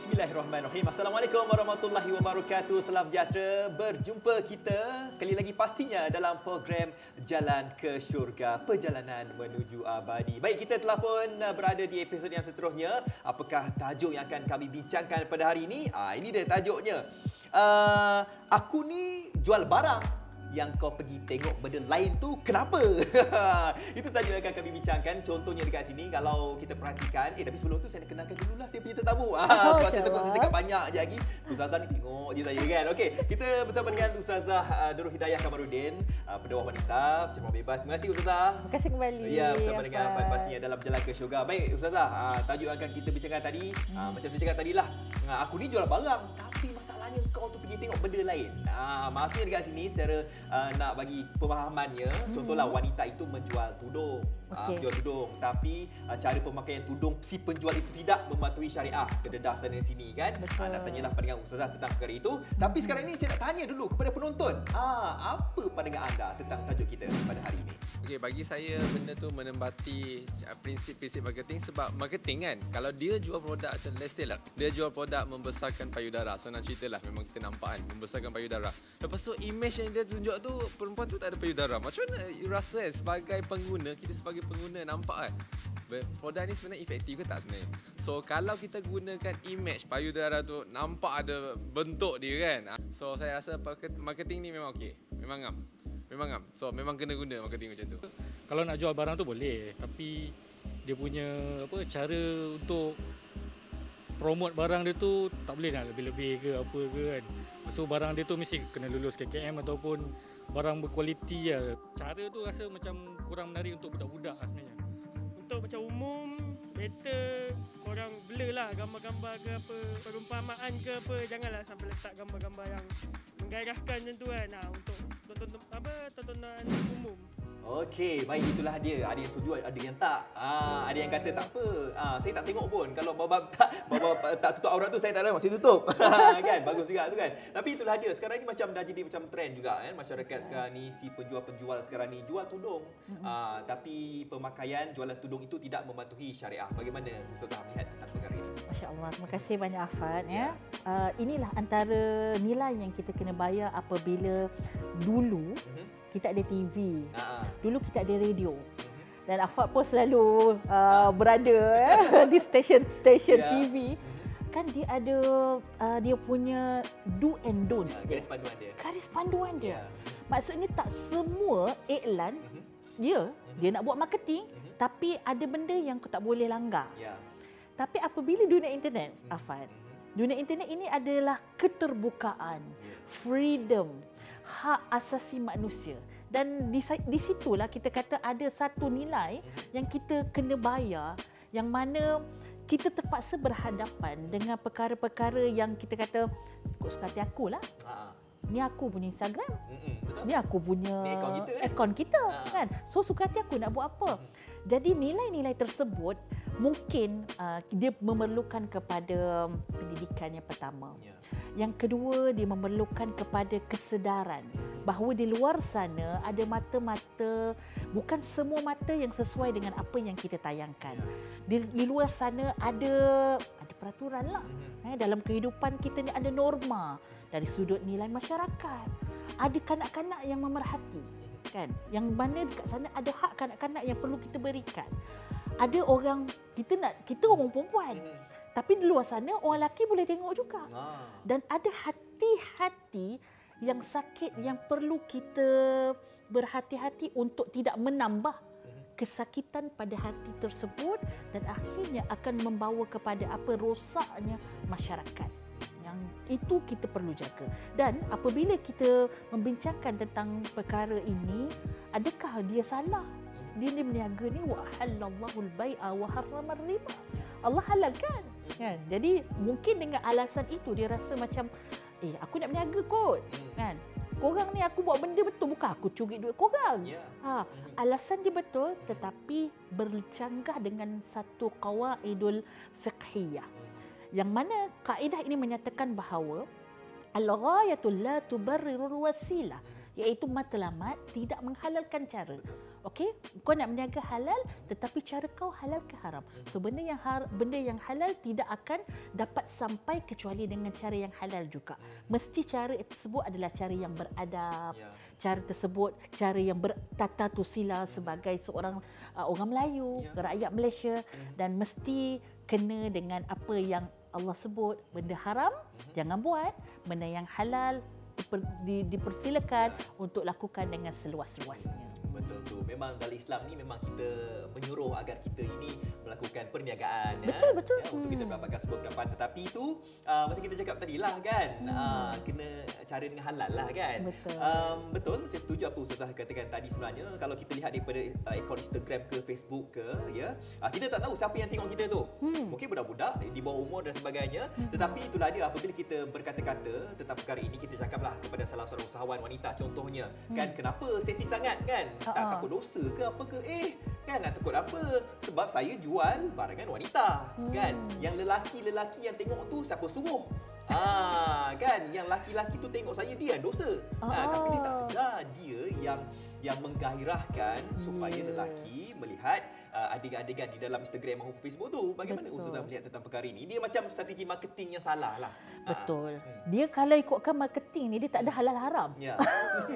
Bismillahirrahmanirrahim. Assalamualaikum warahmatullahi wabarakatuh. Salam sejahtera. Berjumpa kita sekali lagi pastinya dalam program Jalan ke Syurga, Perjalanan Menuju Abadi. Baik, kita telah pun uh, berada di episod yang seterusnya. Apakah tajuk yang akan kami bincangkan pada hari ini? Ah, ini dia tajuknya. Uh, aku ni jual barang yang kau pergi tengok benda lain tu kenapa? Itu tajuk yang akan kami bincangkan. Contohnya dekat sini kalau kita perhatikan, eh tapi sebelum tu saya nak kenalkan dululah saya punya tetamu. Ah, sebab saya takut saya cakap banyak je lagi. Ustazah ni tengok je saya kan. Okey, kita bersama dengan Ustazah uh, Nurul Hidayah Kamarudin, uh, pendewah wanita, ceramah bebas. Terima kasih Ustazah. Terima kasih kembali. Ya, bersama dengan Afan pastinya dalam Jalan ke Syurga. Baik Ustazah, uh, tajuk yang akan kita bincangkan tadi, hmm. uh, macam saya cakap tadi lah. Uh, aku ni jual barang, tapi masalahnya kau tu pergi tengok benda lain. Uh, maksudnya dekat sini secara uh, nak bagi pemahamannya hmm. contohlah wanita itu menjual tudung. Okay. uh, menjual tudung. Tapi uh, cara pemakaian tudung si penjual itu tidak mematuhi syariah. Kededah sana sini kan? Uh, nak tanyalah pandangan ustazah tentang perkara itu. Tapi hmm. sekarang ini saya nak tanya dulu kepada penonton. Uh, apa pandangan anda tentang tajuk kita pada hari ini? Okay, bagi saya benda tu menembati prinsip-prinsip marketing sebab marketing kan kalau dia jual produk macam let's say lah dia jual produk membesarkan payudara. Senang cerita lah memang kita nampak kan membesarkan payudara. Lepas tu image yang dia tunjuk tu perempuan tu tak ada payudara macam mana you rasa kan sebagai pengguna kita sebagai pengguna nampak kan produk ni sebenarnya efektif ke tak sebenarnya so kalau kita gunakan image payudara tu nampak ada bentuk dia kan so saya rasa marketing ni memang okey memang ngam Memang kan? So memang kena guna marketing macam tu. Kalau nak jual barang tu boleh, tapi dia punya apa cara untuk promote barang dia tu tak boleh nak lebih-lebih ke apa ke kan. So barang dia tu mesti kena lulus KKM ataupun barang berkualiti lah. Cara tu rasa macam kurang menarik untuk budak-budak lah sebenarnya. Untuk macam umum, better korang blur lah gambar-gambar ke apa, perumpamaan ke apa. Janganlah sampai letak gambar-gambar yang menggairahkan macam tu kan. Nah, untuk tonton apa tontonan umum. Okey, baik itulah dia. Ada yang setuju, ada yang tak. Ah, ada yang kata tak apa. Ah, saya tak tengok pun. Kalau baba tak baba tak tutup aurat tu saya tak ada masih tutup. kan? Bagus juga tu kan. Tapi itulah dia. Sekarang ni macam dah jadi macam trend juga kan. Masyarakat sekarang ni si penjual-penjual sekarang ni jual tudung. Ah, tapi pemakaian jualan tudung itu tidak mematuhi syariah. Bagaimana Ustazah melihat tentang perkara ini? Masya-Allah. Terima kasih banyak Afan ya. Uh, inilah antara nilai yang kita kena bayar apabila dulu uh-huh. Kita ada TV. Uh-huh. Dulu kita ada radio. Uh-huh. Dan Afak pun selalu uh, berada ya, di stesen-stesen yeah. TV. Kan dia ada uh, dia punya do and don't. Uh, garis panduan dia. Garis panduan dia. Yeah. Maksudnya tak semua iklan uh-huh. dia uh-huh. dia nak buat marketing uh-huh. tapi ada benda yang kau tak boleh langgar. Yeah. Tapi apabila dunia internet, hmm. Afan, dunia internet ini adalah keterbukaan, freedom, hak asasi manusia. Dan di, di situlah kita kata ada satu nilai yang kita kena bayar yang mana kita terpaksa berhadapan dengan perkara-perkara yang kita kata ikut suka hati aku lah. Ha. Ni aku punya Instagram. Mm-mm, Ni aku punya Ni akaun kita, kan? Akaun kita ha. kan. So suka hati aku nak buat apa. Hmm. Jadi nilai-nilai tersebut mungkin uh, dia memerlukan kepada pendidikan yang pertama. Yeah. Yang kedua dia memerlukan kepada kesedaran bahawa di luar sana ada mata-mata bukan semua mata yang sesuai dengan apa yang kita tayangkan. Di, di luar sana ada ada peraturan lah. Mm-hmm. Eh, dalam kehidupan kita ni ada norma dari sudut nilai masyarakat. Ada kanak-kanak yang memerhati kan yang mana dekat sana ada hak kanak-kanak yang perlu kita berikan ada orang kita nak kita orang perempuan hmm. tapi di luar sana orang lelaki boleh tengok juga ah. dan ada hati-hati yang sakit yang perlu kita berhati-hati untuk tidak menambah hmm. kesakitan pada hati tersebut dan akhirnya akan membawa kepada apa rosaknya masyarakat yang itu kita perlu jaga dan apabila kita membincangkan tentang perkara ini adakah dia salah dia ni berniaga ni wa halallahu al-bai'a wa harrama riba. Allah halalkan. Kan? Jadi mungkin dengan alasan itu dia rasa macam eh aku nak berniaga kot. Hmm. Kan? Korang ni aku buat benda betul bukan aku curi duit korang. Yeah. Ha, alasan dia betul tetapi bercanggah dengan satu qawaidul fiqhiyah. Yang mana kaedah ini menyatakan bahawa al-ghayatul la tubarrirul wasilah iaitu matlamat tidak menghalalkan cara Okey, kau nak berniaga halal tetapi cara kau halal ke haram. So benda yang har, benda yang halal tidak akan dapat sampai kecuali dengan cara yang halal juga. Mesti cara tersebut adalah cara yang beradab. Yeah. Cara tersebut cara yang bertata tusila sebagai seorang uh, orang Melayu, yeah. rakyat Malaysia dan mesti kena dengan apa yang Allah sebut benda haram mm-hmm. jangan buat benda yang halal dipersilakan yeah. untuk lakukan dengan seluas-luasnya. Memang dalam Islam ni memang kita menyuruh agar kita ini melakukan perniagaan betul, ya. Betul ya, untuk kita hmm. mendapatkan sebuah pendapatan tetapi itu uh, macam kita cakap tadi lah kan hmm. uh, kena cara dengan halal lah kan. Betul. Um, betul saya setuju apa Ustazah katakan tadi sebenarnya kalau kita lihat daripada uh, akaun Instagram ke Facebook ke ya uh, kita tak tahu siapa yang tengok kita tu. Hmm. Mungkin budak-budak di bawah umur dan sebagainya hmm. tetapi itulah dia apabila kita berkata-kata tentang perkara ini kita cakaplah kepada salah seorang usahawan wanita contohnya hmm. kan kenapa sesi sangat kan tak uh-huh. takut dosa ke apa ke? Eh kan nak takut apa? Sebab saya jual barangan wanita hmm. kan yang lelaki-lelaki yang tengok tu siapa suruh? Ah kan? Yang laki-laki tu tengok saya dia dosa. Uh-huh. ha, tapi dia tak sedar dia yang yang menggairahkan supaya yeah. lelaki melihat uh, adegan-adegan di dalam Instagram maupun Facebook tu. Bagaimana Betul. Ustazah melihat tentang perkara ini? Dia macam strategi marketing yang salah lah. Betul. Ha. Dia kalau ikutkan marketing ni, dia tak ada halal haram. Yeah.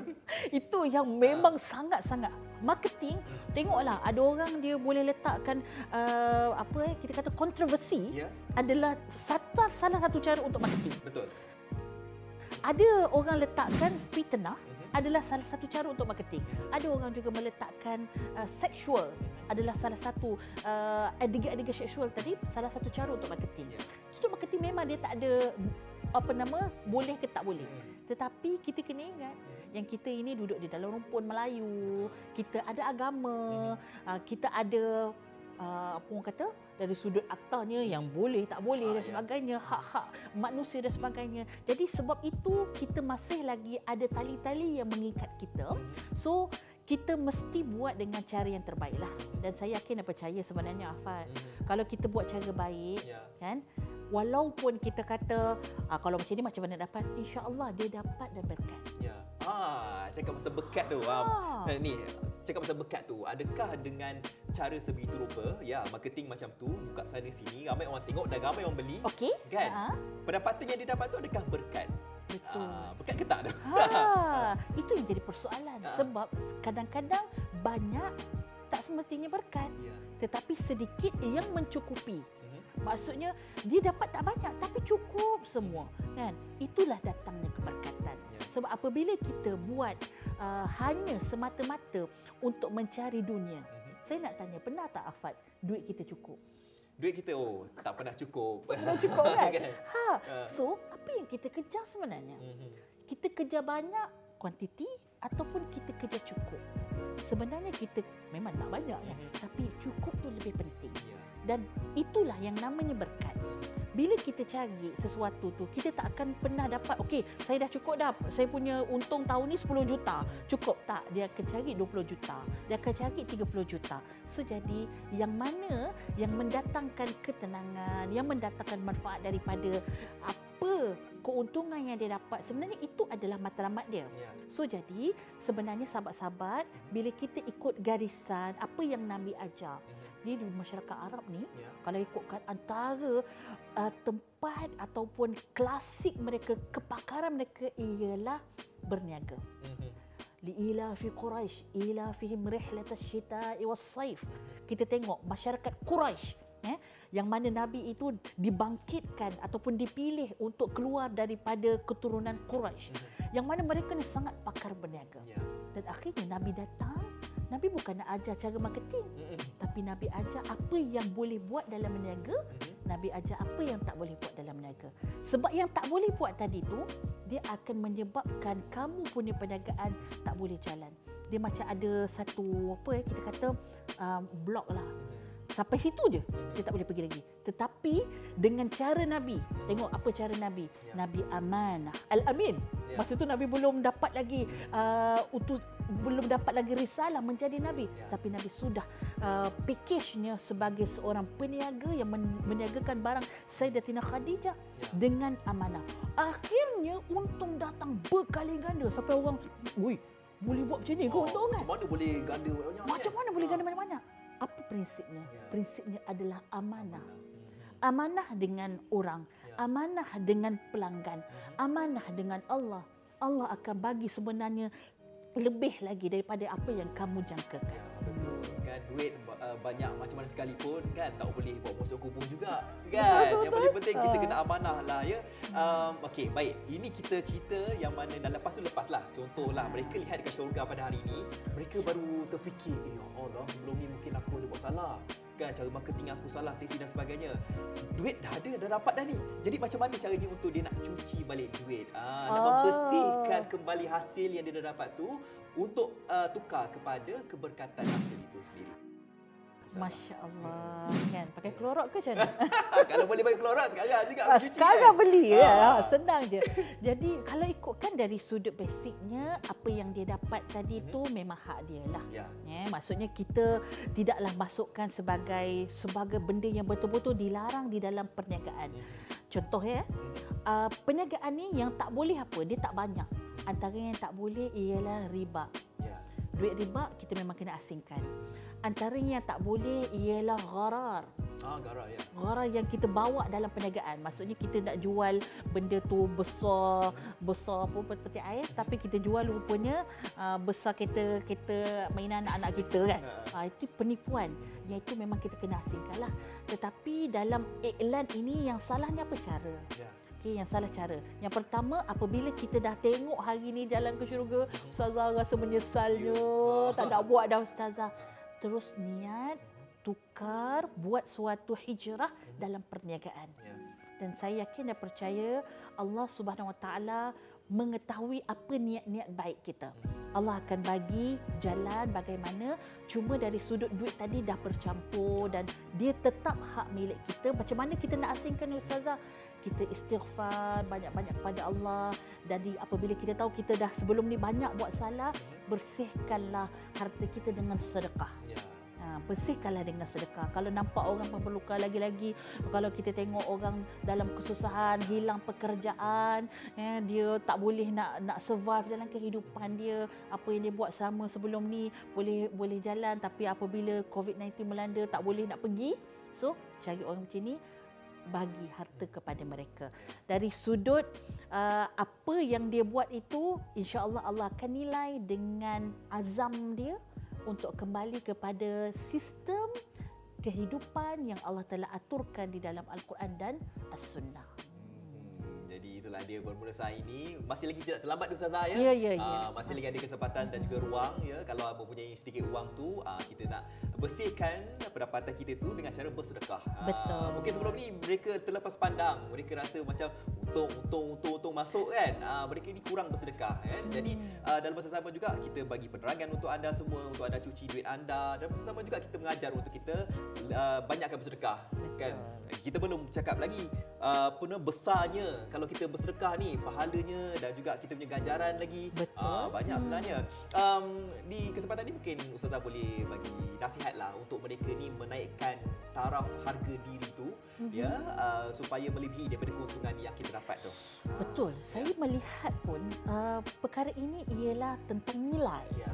Itu yang memang ha. sangat-sangat. Marketing, hmm. tengoklah ada orang dia boleh letakkan uh, apa eh, kita kata kontroversi yeah. adalah satu, salah satu cara untuk marketing. Betul. Ada orang letakkan fitnah, hmm adalah salah satu cara untuk marketing. Ada orang juga meletakkan uh, sexual adalah salah satu uh, adegan-adegan sexual tadi salah satu cara untuk marketing. Yeah. Untuk marketing memang dia tak ada apa nama boleh ke tak boleh. Hmm. Tetapi kita kena ingat yang kita ini duduk di dalam rumpun Melayu, kita ada agama, hmm. uh, kita ada uh, apa orang kata dari sudut aktanya yang boleh tak boleh dan ah, ya. sebagainya hak-hak manusia dan sebagainya. Jadi sebab itu kita masih lagi ada tali-tali yang mengikat kita. So kita mesti buat dengan cara yang terbaik lah dan saya yakin dan percaya sebenarnya Afan mm-hmm. kalau kita buat cara baik yeah. kan walaupun kita kata ah, kalau macam ni macam mana dapat insya-Allah dia dapat dan berkat ya ah cakap pasal berkat tu ah. ah. ni cakap pasal berkat tu adakah dengan cara sebegitu rupa ya marketing macam tu buka sana sini ramai orang tengok dan ramai orang beli okay. kan uh-huh. pendapatan yang dia dapat tu adakah berkat betul uh, berkat ke tak tu ha, itu yang jadi persoalan uh. sebab kadang-kadang banyak tak semestinya berkat yeah. tetapi sedikit yang mencukupi uh-huh. maksudnya dia dapat tak banyak tapi cukup semua kan itulah datangnya keberkatan yeah. sebab apabila kita buat uh, hanya semata-mata untuk mencari dunia. Mm-hmm. Saya nak tanya, pernah tak Afad duit kita cukup? Duit kita oh tak pernah cukup. Tak cukup kan? kan? Ha. Uh. So, apa yang kita kejar sebenarnya? Mm-hmm. Kita kejar banyak kuantiti ataupun kita kejar cukup. Sebenarnya kita memang tak banyak ya, mm-hmm. tapi cukup tu lebih penting. Yeah. Dan itulah yang namanya berkat. Bila kita cari sesuatu tu kita tak akan pernah dapat okey saya dah cukup dah. Saya punya untung tahun ni 10 juta. Cukup tak? Dia akan cari 20 juta. Dia akan cari 30 juta. So jadi yang mana yang mendatangkan ketenangan yang mendatangkan manfaat daripada apa keuntungan yang dia dapat sebenarnya itu adalah matlamat dia ya. so jadi sebenarnya sahabat-sahabat bila kita ikut garisan apa yang Nabi ajar mhm di masyarakat Arab ni yeah. kalau ikutkan antara uh, tempat ataupun klasik mereka kepakaran mereka ialah berniaga. Mm-hmm. Liila fi Quraisy ila fihim rihlat asy-syita'i was-saif. Kita tengok masyarakat Quraisy eh yang mana nabi itu dibangkitkan ataupun dipilih untuk keluar daripada keturunan Quraisy. Mm-hmm. Yang mana mereka ni sangat pakar berniaga. Yeah. Dan akhirnya nabi datang Nabi bukan nak ajar cara marketing mm-hmm. tapi Nabi ajar apa yang boleh buat dalam berniaga mm-hmm. Nabi ajar apa yang tak boleh buat dalam berniaga sebab yang tak boleh buat tadi tu dia akan menyebabkan kamu punya perniagaan tak boleh jalan dia macam ada satu apa ya kita kata um, blok lah Sampai situ je dia tak boleh pergi lagi. Tetapi dengan cara Nabi, tengok apa cara Nabi. Ya. Nabi amanah. Al-Amin. Ya. Masa tu Nabi belum dapat lagi uh, utus belum dapat lagi risalah menjadi nabi ya. tapi nabi sudah uh, package-nya sebagai seorang peniaga yang men- meniagakan barang Sayyidatina Khadijah ya. dengan amanah akhirnya untung datang berkali ganda sampai orang woi boleh buat macam ni oh, keuntungan. Macam mana boleh ganda banyak? Macam mana boleh ganda banyak-banyak? Prinsipnya? Ya. Adalah amanah. Amanah dengan orang, ya. amanah dengan pelanggan, hmm. amanah dengan Allah. Allah akan bagi sebenarnya lebih lagi daripada apa yang kamu jangkakan. Ya, betul. Kan duit uh, banyak macam mana sekalipun kan tak boleh bawa masuk kubur juga kan. yang paling penting kita kena amanah lah ya. Um, Okey, baik. Ini kita cerita yang mana dah lepas tu lepaslah. Contohlah mereka lihat dekat syurga pada hari ini, mereka baru terfikir, "Ya Allah, sebelum ni mungkin aku ada buat salah." Kan cara marketing aku salah sesi dan sebagainya. Duit dah ada dah dapat dah ni. Jadi macam mana caranya untuk dia nak cuci balik duit? Ah nak oh. membersihkan kembali hasil yang dia dah dapat tu untuk uh, tukar kepada keberkatan hasil itu sendiri Masya Allah kan pakai klorok ke macam kalau boleh bagi klorok sekarang juga ah, cuci sekarang kan? beli ya senang je jadi kalau ikutkan dari sudut basicnya apa yang dia dapat tadi hmm. tu memang hak dia lah ya. ya maksudnya kita tidaklah masukkan sebagai sebagai benda yang betul-betul dilarang di dalam perniagaan hmm. contoh ya hmm. uh, perniagaan ni yang tak boleh apa dia tak banyak antara yang tak boleh ialah riba ya. duit riba kita memang kena asingkan antaranya yang tak boleh ialah gharar. Ah, gharar ya. Gharar yang kita bawa dalam perniagaan. Maksudnya kita nak jual benda tu besar, besar apa peti ais tapi kita jual rupanya uh, besar kereta kereta mainan anak-anak kita kan. Uh, itu penipuan. Yang itu memang kita kena asingkanlah. Tetapi dalam iklan ini yang salahnya apa cara? Ya. Okay, yang salah cara. Yang pertama, apabila kita dah tengok hari ni jalan ke syurga, mhm. Ustazah rasa menyesalnya. Ya. Tak nak buat dah Ustazah terus niat tukar buat suatu hijrah dalam perniagaan. Ya. Dan saya yakin dan percaya Allah Subhanahu Wa Taala mengetahui apa niat-niat baik kita. Allah akan bagi jalan bagaimana cuma dari sudut duit tadi dah bercampur dan dia tetap hak milik kita. Macam mana kita nak asingkan ustazah? Kita istighfar banyak-banyak kepada Allah dan apabila kita tahu kita dah sebelum ni banyak buat salah, bersihkanlah harta kita dengan sedekah. Ya. Bersihkanlah dengan sedekah. Kalau nampak orang memerlukan lagi-lagi, kalau kita tengok orang dalam kesusahan, hilang pekerjaan, ya, dia tak boleh nak nak survive dalam kehidupan dia, apa yang dia buat sama sebelum ni boleh boleh jalan tapi apabila COVID-19 melanda tak boleh nak pergi. So, cari orang macam ni bagi harta kepada mereka. Dari sudut uh, apa yang dia buat itu, insya-Allah Allah akan nilai dengan azam dia untuk kembali kepada sistem kehidupan yang Allah telah aturkan di dalam Al-Quran dan As-Sunnah itulah dia bermula saya ini masih lagi tidak terlambat Ustazah ya. Ya ya ya. Uh, masih lagi ada kesempatan dan juga ruang ya kalau mempunyai sedikit wang tu uh, kita nak bersihkan pendapatan kita tu dengan cara bersedekah. Uh, Betul. Mungkin sebelum ni mereka terlepas pandang, mereka rasa macam untung untung untung untung masuk kan. Uh, mereka ini kurang bersedekah kan. Hmm. Jadi uh, dalam masa sama juga kita bagi penerangan untuk anda semua untuk anda cuci duit anda dan masa sama juga kita mengajar untuk kita uh, banyakkan bersedekah kan. Kita belum cakap lagi uh, apa besarnya kalau kita bersedekah ni pahalanya dan juga kita punya ganjaran lagi uh, banyak sebenarnya. Um, di kesempatan ni mungkin ustazah boleh bagi nasihat lah untuk mereka ni menaikkan taraf harga diri tu mm-hmm. ya uh, supaya melebihi daripada keuntungan yang kita dapat tu. Betul. Uh, Saya ya. melihat pun uh, perkara ini ialah tentang nilai. Ya.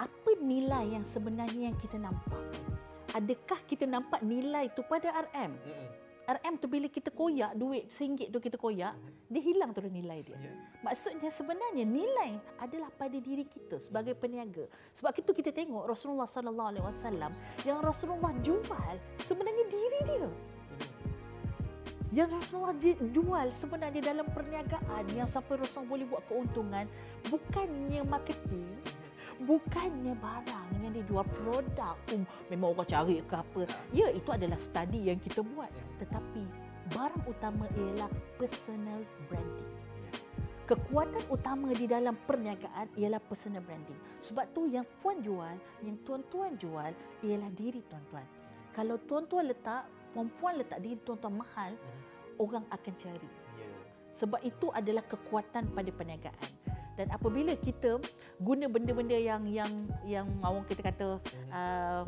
Apa nilai yang sebenarnya yang kita nampak? Adakah kita nampak nilai tu pada RM? Mm-hmm. RM tu bila kita koyak duit RM1 tu kita koyak, dia hilang terus nilai dia. Yeah. Maksudnya sebenarnya nilai adalah pada diri kita sebagai peniaga. Sebab itu kita tengok Rasulullah sallallahu alaihi wasallam yang Rasulullah jual sebenarnya diri dia. Yang Rasulullah jual sebenarnya dalam perniagaan yang sampai Rasulullah boleh buat keuntungan bukannya marketing, bukannya barang yang dijual produk. Um, memang orang cari ke apa. Ya itu adalah study yang kita buat. Tetapi barang utama ialah personal branding. Kekuatan utama di dalam perniagaan ialah personal branding. Sebab tu yang puan jual yang tuan-tuan jual ialah diri tuan-tuan. Kalau tuan-tuan letak perempuan letak diri tuan-tuan mahal hmm. orang akan cari. Ya. sebab itu adalah kekuatan pada perniagaan dan apabila kita guna benda-benda yang yang yang orang kita kata uh,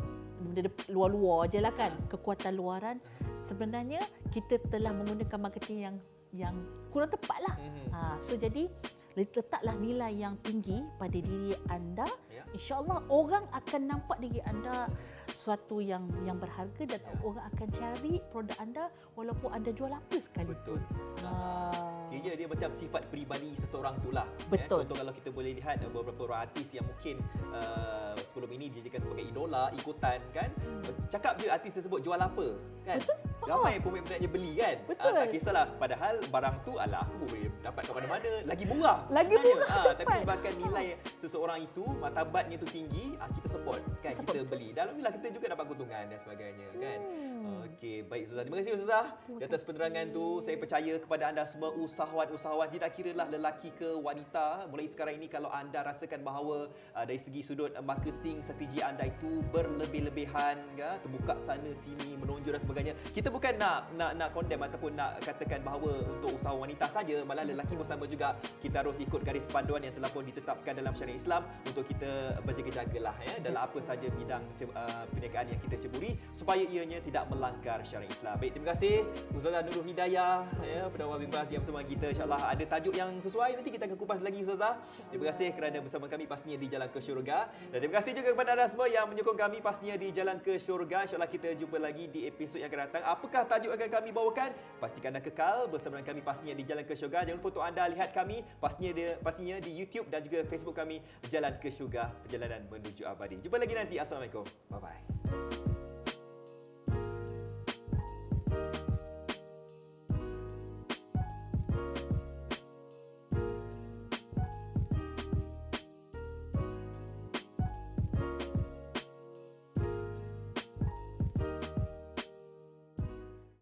benda luar-luar je lah kan kekuatan luaran sebenarnya kita telah menggunakan marketing yang yang kurang tepat lah. Mm-hmm. Ha, so jadi letaklah nilai yang tinggi pada diri anda ya. insyaallah orang akan nampak diri anda suatu yang yang berharga dan ya. orang akan cari produk anda walaupun anda jual apa sekalipun. Betul. Kira dia macam sifat peribadi seseorang tu lah. Eh. Betul. Eh. Contoh kalau kita boleh lihat beberapa orang artis yang mungkin uh, sebelum ini dijadikan sebagai idola, ikutan kan. Hmm. Cakap je artis tersebut jual apa kan. Betul. Ramai peminat-peminatnya beli kan. Betul. Uh, tak kisahlah. Padahal barang tu adalah aku boleh dapat ke mana-mana. Lagi murah. Lagi murah. Uh, tapi sebabkan nilai seseorang itu, martabatnya tu tinggi, uh, kita support kan. Kita beli. Dalam bila kita juga dapat keuntungan dan sebagainya kan. Hmm. Okey, baik Ustazah. Terima kasih Ustazah. Di atas penerangan tu, saya percaya kepada anda semua usahawan-usahawan tidak kira lah lelaki ke wanita. Mulai sekarang ini kalau anda rasakan bahawa uh, dari segi sudut marketing strategi anda itu berlebih-lebihan, ya, terbuka sana sini, menonjol dan sebagainya. Kita bukan nak nak nak condemn ataupun nak katakan bahawa untuk usahawan wanita saja, malah lelaki pun sama juga. Kita harus ikut garis panduan yang telah pun ditetapkan dalam syariat Islam untuk kita berjaga-jagalah ya dalam apa saja bidang uh, perniagaan yang kita ceburi supaya ianya tidak melanggar syariat Islam. Baik, terima kasih Ustazah Nurul Hidayah ya penawar bebas yang bersama kita. Insya-Allah ada tajuk yang sesuai nanti kita akan kupas lagi Ustazah. Terima kasih kerana bersama kami pastinya di Jalan ke Syurga. Dan terima kasih juga kepada anda semua yang menyokong kami pastinya di Jalan ke Syurga. Insya-Allah kita jumpa lagi di episod yang akan datang. Apakah tajuk yang akan kami bawakan? Pastikan anda kekal bersama dengan kami pastinya di Jalan ke Syurga. Jangan lupa untuk anda lihat kami pastinya dia pastinya di YouTube dan juga Facebook kami Jalan ke Syurga Perjalanan Menuju Abadi. Jumpa lagi nanti. Assalamualaikum. Bye bye.